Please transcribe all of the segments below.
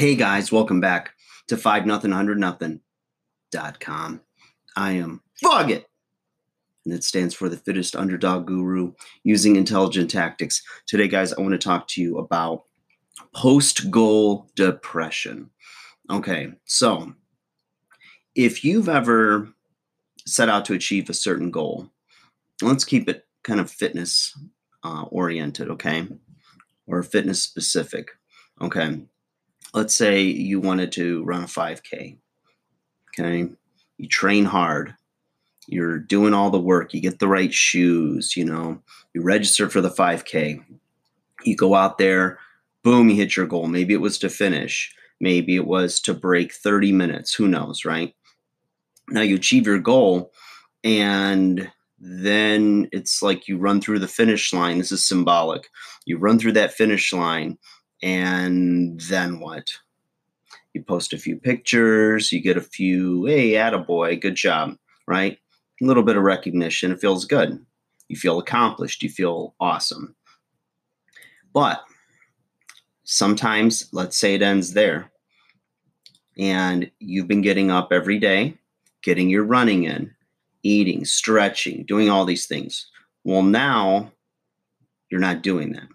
Hey guys, welcome back to 5 nothing 100 nothing dot com. I am Foggett, and it stands for the fittest underdog guru using intelligent tactics. Today, guys, I want to talk to you about post goal depression. Okay, so if you've ever set out to achieve a certain goal, let's keep it kind of fitness uh, oriented, okay, or fitness specific, okay let's say you wanted to run a 5K. Okay. You train hard. You're doing all the work. You get the right shoes. You know, you register for the 5K. You go out there, boom, you hit your goal. Maybe it was to finish. Maybe it was to break 30 minutes. Who knows, right? Now you achieve your goal, and then it's like you run through the finish line. This is symbolic. You run through that finish line and then what? You post a few pictures, you get a few, hey, attaboy, good job, right? A little bit of recognition. It feels good. You feel accomplished. You feel awesome. But sometimes, let's say it ends there, and you've been getting up every day, getting your running in, eating, stretching, doing all these things. Well, now you're not doing that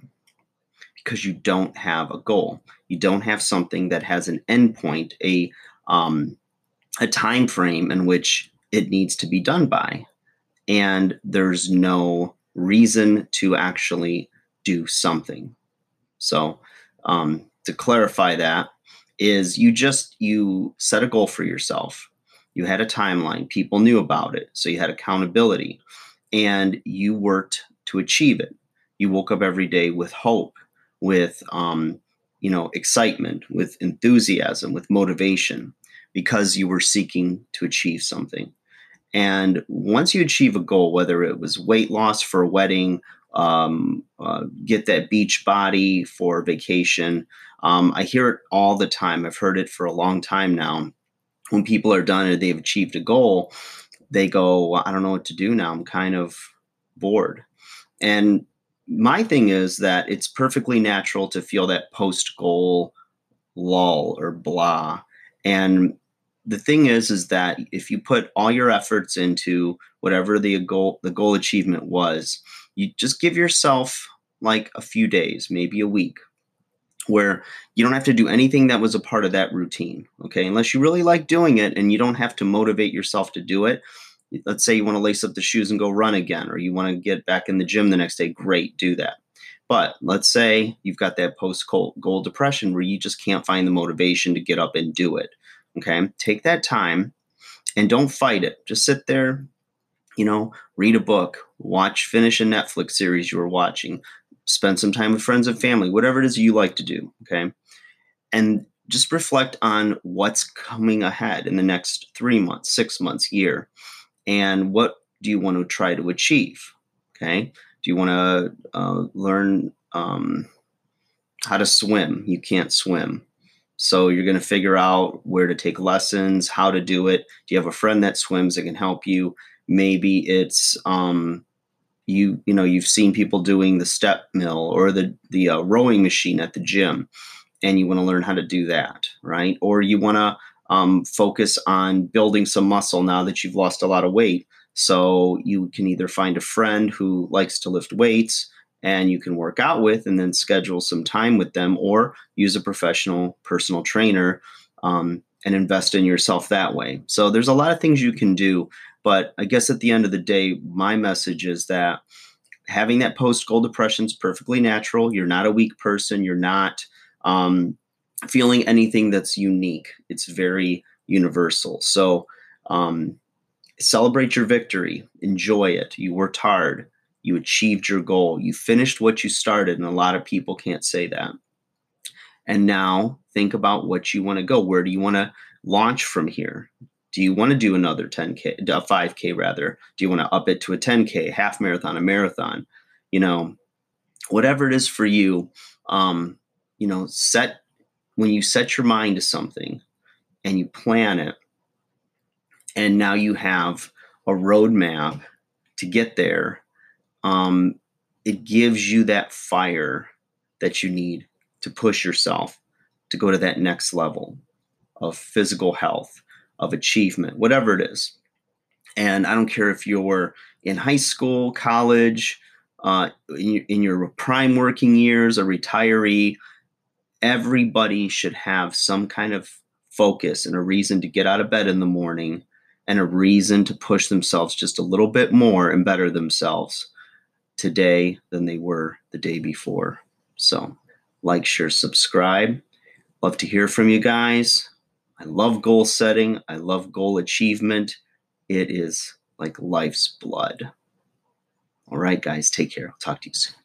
because you don't have a goal. You don't have something that has an endpoint, a um, a time frame in which it needs to be done by, and there's no reason to actually do something. So, um, to clarify that, is you just you set a goal for yourself. You had a timeline. People knew about it, so you had accountability, and you worked to achieve it. You woke up every day with hope with um, you know excitement, with enthusiasm, with motivation, because you were seeking to achieve something. And once you achieve a goal, whether it was weight loss for a wedding, um, uh, get that beach body for vacation, um, I hear it all the time. I've heard it for a long time now. When people are done and they've achieved a goal, they go, well, I don't know what to do now. I'm kind of bored. And my thing is that it's perfectly natural to feel that post goal lull or blah. And the thing is, is that if you put all your efforts into whatever the goal, the goal achievement was, you just give yourself like a few days, maybe a week, where you don't have to do anything that was a part of that routine. Okay. Unless you really like doing it and you don't have to motivate yourself to do it, let's say you want to lace up the shoes and go run again, or you want to get back in the gym the next day, great, do that. But let's say you've got that post goal depression where you just can't find the motivation to get up and do it. Okay. Take that time and don't fight it. Just sit there, you know, read a book, watch, finish a Netflix series you were watching, spend some time with friends and family, whatever it is you like to do. Okay. And just reflect on what's coming ahead in the next three months, six months, year and what do you want to try to achieve? Okay. Do you want to uh, learn um, how to swim? You can't swim. So you're going to figure out where to take lessons, how to do it. Do you have a friend that swims that can help you? Maybe it's um, you you know you've seen people doing the step mill or the the uh, rowing machine at the gym, and you want to learn how to do that, right? Or you want to um, focus on building some muscle now that you've lost a lot of weight. So you can either find a friend who likes to lift weights and you can work out with and then schedule some time with them or use a professional personal trainer um, and invest in yourself that way. So there's a lot of things you can do. But I guess at the end of the day, my message is that having that post goal depression is perfectly natural. You're not a weak person. You're not um, feeling anything that's unique. It's very universal. So um, celebrate your victory, enjoy it. You worked hard, you achieved your goal, you finished what you started, and a lot of people can't say that. And now think about what you want to go. Where do you want to launch from here? Do you want to do another 10K, a 5K rather? Do you want to up it to a 10K, half marathon, a marathon? You know, whatever it is for you, um, you know, set when you set your mind to something and you plan it, and now you have a roadmap to get there, um, it gives you that fire that you need to push yourself to go to that next level of physical health, of achievement, whatever it is. And I don't care if you're in high school, college, uh, in, in your prime working years, a retiree, everybody should have some kind of focus and a reason to get out of bed in the morning and a reason to push themselves just a little bit more and better themselves today than they were the day before. So, like, share, subscribe. Love to hear from you guys. I love goal setting, I love goal achievement. It is like life's blood. All right, guys, take care. I'll talk to you soon.